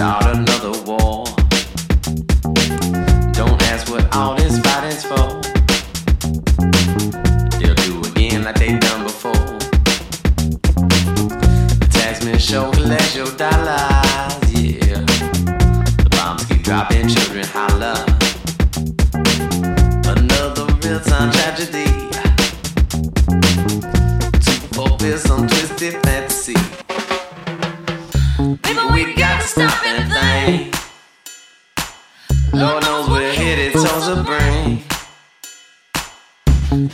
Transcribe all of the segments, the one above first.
start another war. Don't ask what all this fighting's for. They'll do again like they done before. The taxman show collect your dollars, yeah. The bombs keep dropping, children holler. Another real time tragedy. To fulfill some twisted fantasy. Lord knows we're headed towards a brain.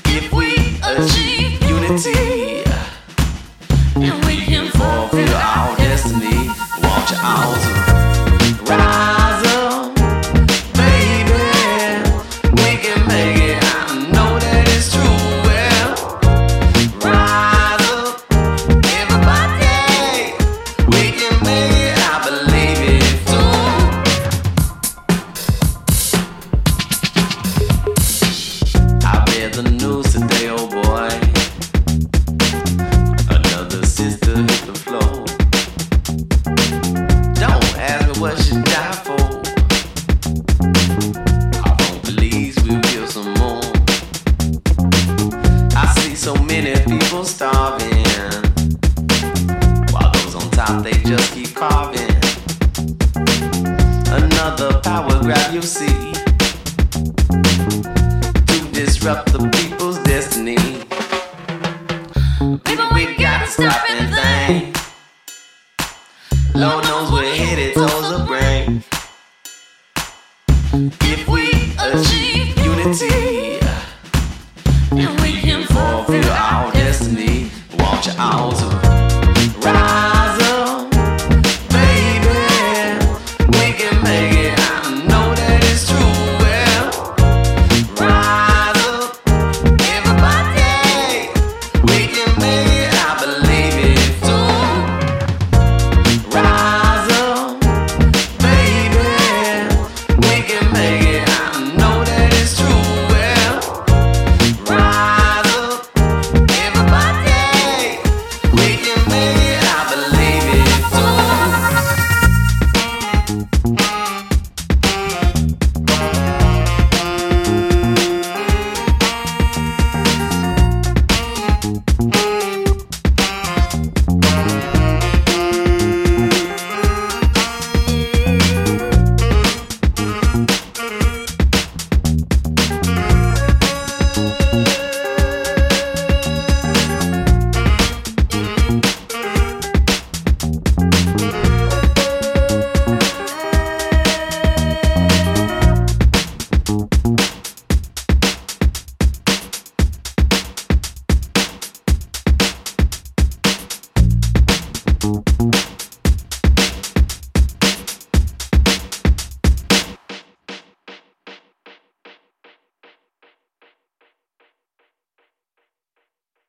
If we achieve unity, While those on top, they just keep carving. Another power grab, you see to disrupt the people's destiny. Baby, we got to stop anything. Lord knows we're headed towards a brain. If we achieve